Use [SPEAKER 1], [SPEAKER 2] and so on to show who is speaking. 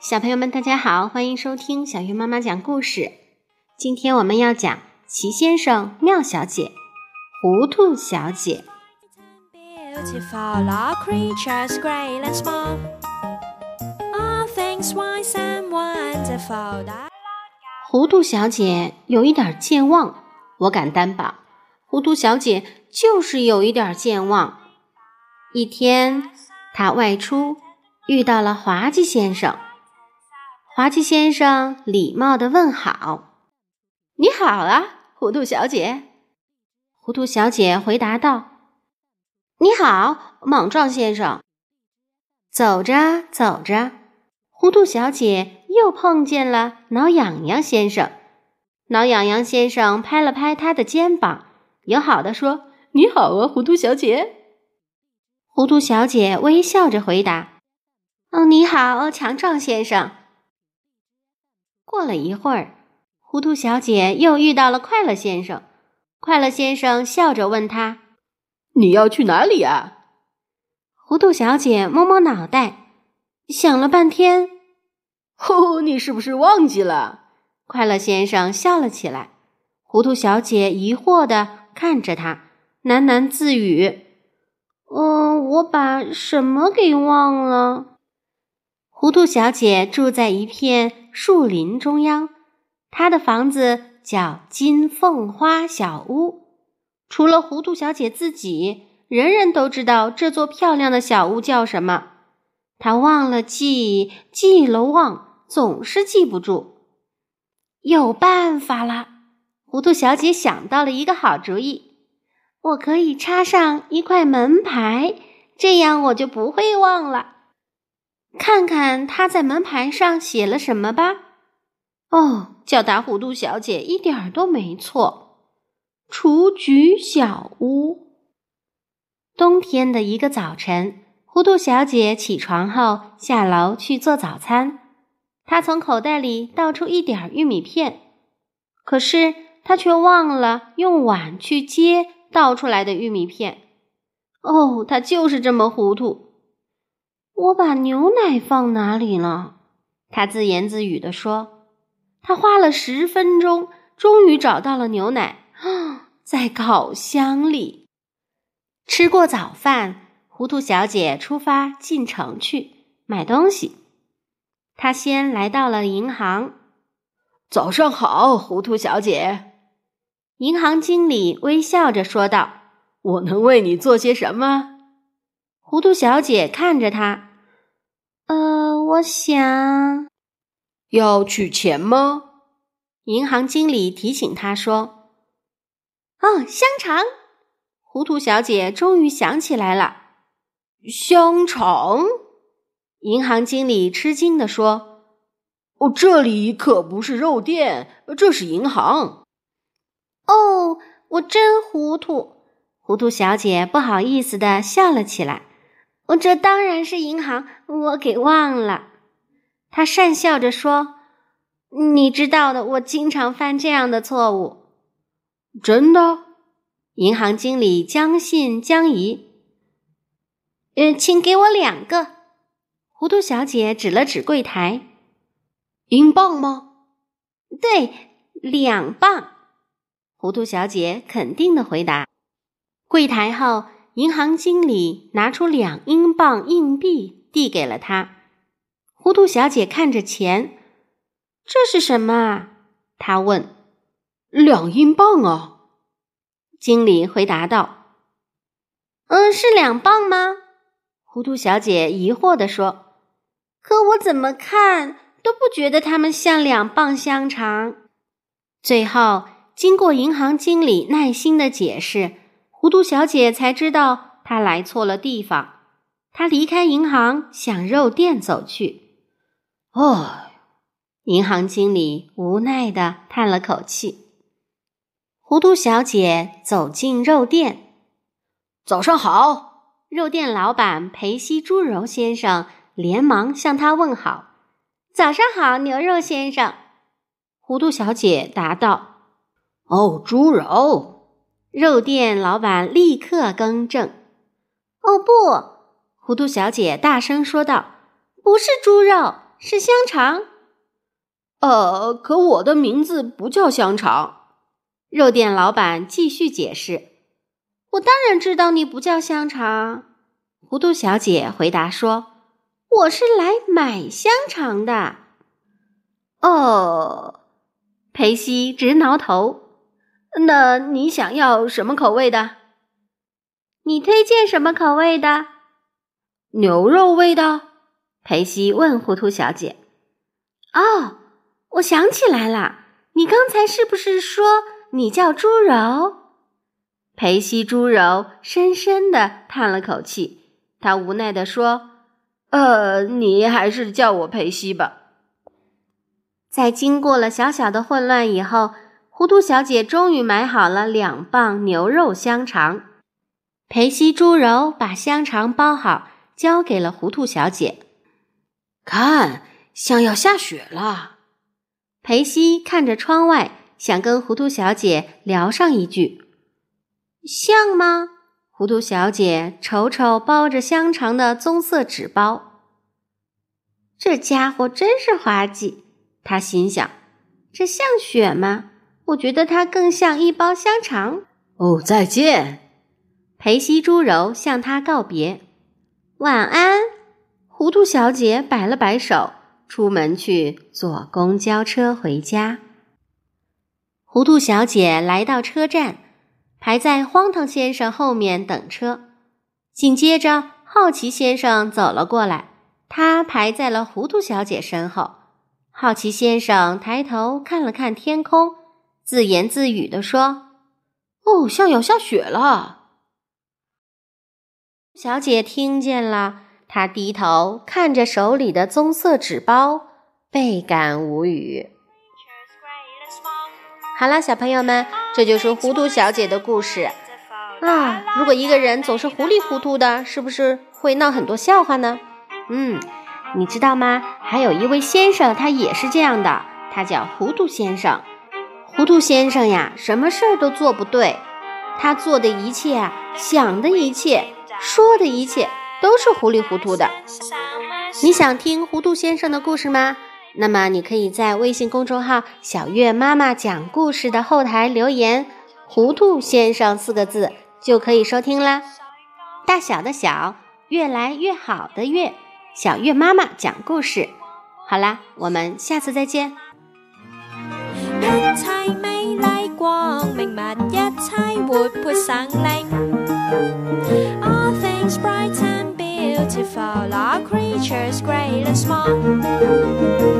[SPEAKER 1] 小朋友们，大家好，欢迎收听小鱼妈妈讲故事。今天我们要讲齐先生、妙小姐、糊涂小姐。糊涂小姐有一点健忘，我敢担保，糊涂小姐就是有一点健忘。一天，他外出遇到了滑稽先生。滑稽先生礼貌地问好：“你好啊，糊涂小姐。”糊涂小姐回答道：“你好，莽撞先生。”走着走着，糊涂小姐又碰见了挠痒痒先生。挠痒痒先生拍了拍她的肩膀，友好地说：“你好啊，糊涂小姐。”糊涂小姐微笑着回答：“哦，你好，强壮先生。”过了一会儿，糊涂小姐又遇到了快乐先生。快乐先生笑着问他：“
[SPEAKER 2] 你要去哪里啊？”
[SPEAKER 1] 糊涂小姐摸摸脑袋，想了半天：“
[SPEAKER 2] 哦，你是不是忘记了？”
[SPEAKER 1] 快乐先生笑了起来。糊涂小姐疑惑地看着他，喃喃自语：“嗯，我把什么给忘了？”糊涂小姐住在一片树林中央，她的房子叫金凤花小屋。除了糊涂小姐自己，人人都知道这座漂亮的小屋叫什么。她忘了记，记了忘，总是记不住。有办法了！糊涂小姐想到了一个好主意：我可以插上一块门牌，这样我就不会忘了。看看他在门牌上写了什么吧。哦，叫他糊涂小姐一点儿都没错。雏菊小屋。冬天的一个早晨，糊涂小姐起床后下楼去做早餐。她从口袋里倒出一点玉米片，可是她却忘了用碗去接倒出来的玉米片。哦，他就是这么糊涂。我把牛奶放哪里了？他自言自语地说：“他花了十分钟，终于找到了牛奶，在烤箱里。”吃过早饭，糊涂小姐出发进城去买东西。她先来到了银行。
[SPEAKER 2] 早上好，糊涂小姐。
[SPEAKER 1] 银行经理微笑着说道：“
[SPEAKER 2] 我能为你做些什么？”
[SPEAKER 1] 糊涂小姐看着他。呃，我想
[SPEAKER 2] 要取钱吗？
[SPEAKER 1] 银行经理提醒他说：“哦，香肠。”糊涂小姐终于想起来了，
[SPEAKER 2] 香肠。
[SPEAKER 1] 银行经理吃惊地说：“
[SPEAKER 2] 哦，这里可不是肉店，这是银行。”
[SPEAKER 1] 哦，我真糊涂。糊涂小姐不好意思的笑了起来。我这当然是银行，我给忘了。她讪笑着说：“你知道的，我经常犯这样的错误。”
[SPEAKER 2] 真的？
[SPEAKER 1] 银行经理将信将疑。呃，请给我两个。糊涂小姐指了指柜台。
[SPEAKER 2] 英镑吗？
[SPEAKER 1] 对，两磅。糊涂小姐肯定的回答。柜台后。银行经理拿出两英镑硬币，递给了他。糊涂小姐看着钱，这是什么？她问。
[SPEAKER 2] 两英镑啊！
[SPEAKER 1] 经理回答道。嗯，是两磅吗？糊涂小姐疑惑地说。可我怎么看都不觉得它们像两磅香肠。最后，经过银行经理耐心的解释。糊涂小姐才知道她来错了地方，她离开银行向肉店走去。哦，银行经理无奈的叹了口气。糊涂小姐走进肉店，
[SPEAKER 2] 早上好，
[SPEAKER 1] 肉店老板裴西猪肉先生连忙向他问好。早上好，牛肉先生。糊涂小姐答道：“
[SPEAKER 2] 哦，猪肉。”
[SPEAKER 1] 肉店老板立刻更正：“哦不！”糊涂小姐大声说道：“不是猪肉，是香肠。”
[SPEAKER 2] 呃，可我的名字不叫香肠。
[SPEAKER 1] 肉店老板继续解释：“我当然知道你不叫香肠。”糊涂小姐回答说：“我是来买香肠的。”
[SPEAKER 2] 哦，
[SPEAKER 1] 裴西直挠头。
[SPEAKER 2] 那你想要什么口味的？
[SPEAKER 1] 你推荐什么口味的？
[SPEAKER 2] 牛肉味的。
[SPEAKER 1] 裴西问糊涂小姐：“哦，我想起来了，你刚才是不是说你叫猪柔？”裴西猪柔深深的叹了口气。他无奈地说：“
[SPEAKER 2] 呃，你还是叫我裴西吧。”
[SPEAKER 1] 在经过了小小的混乱以后，糊涂小姐终于买好了两磅牛肉香肠。裴西猪柔把香肠包好，交给了糊涂小姐。
[SPEAKER 2] 看，像要下雪了。
[SPEAKER 1] 裴西看着窗外，想跟糊涂小姐聊上一句：“像吗？”糊涂小姐瞅瞅包着香肠的棕色纸包，这家伙真是滑稽。她心想：“这像雪吗？我觉得它更像一包香肠。”
[SPEAKER 2] 哦，再见，
[SPEAKER 1] 裴西猪柔向他告别。晚安，糊涂小姐摆了摆手，出门去坐公交车回家。糊涂小姐来到车站。排在荒唐先生后面等车，紧接着好奇先生走了过来，他排在了糊涂小姐身后。好奇先生抬头看了看天空，自言自语地说：“
[SPEAKER 2] 哦，像要下雪了。”
[SPEAKER 1] 小姐听见了，她低头看着手里的棕色纸包，倍感无语。好了，小朋友们，这就是糊涂小姐的故事啊！如果一个人总是糊里糊涂的，是不是会闹很多笑话呢？嗯，你知道吗？还有一位先生，他也是这样的，他叫糊涂先生。糊涂先生呀，什么事儿都做不对，他做的一切啊，想的一切，说的一切，都是糊里糊涂的。你想听糊涂先生的故事吗？那么，你可以在微信公众号“小月妈妈讲故事”的后台留言“糊涂先生”四个字，就可以收听啦。大小的小，越来越好的越，小月妈妈讲故事。好啦，我们下次再见。
[SPEAKER 3] 妻美麗光明物，一妻活潑省力。
[SPEAKER 1] All things bright and beautiful all creatures great and small.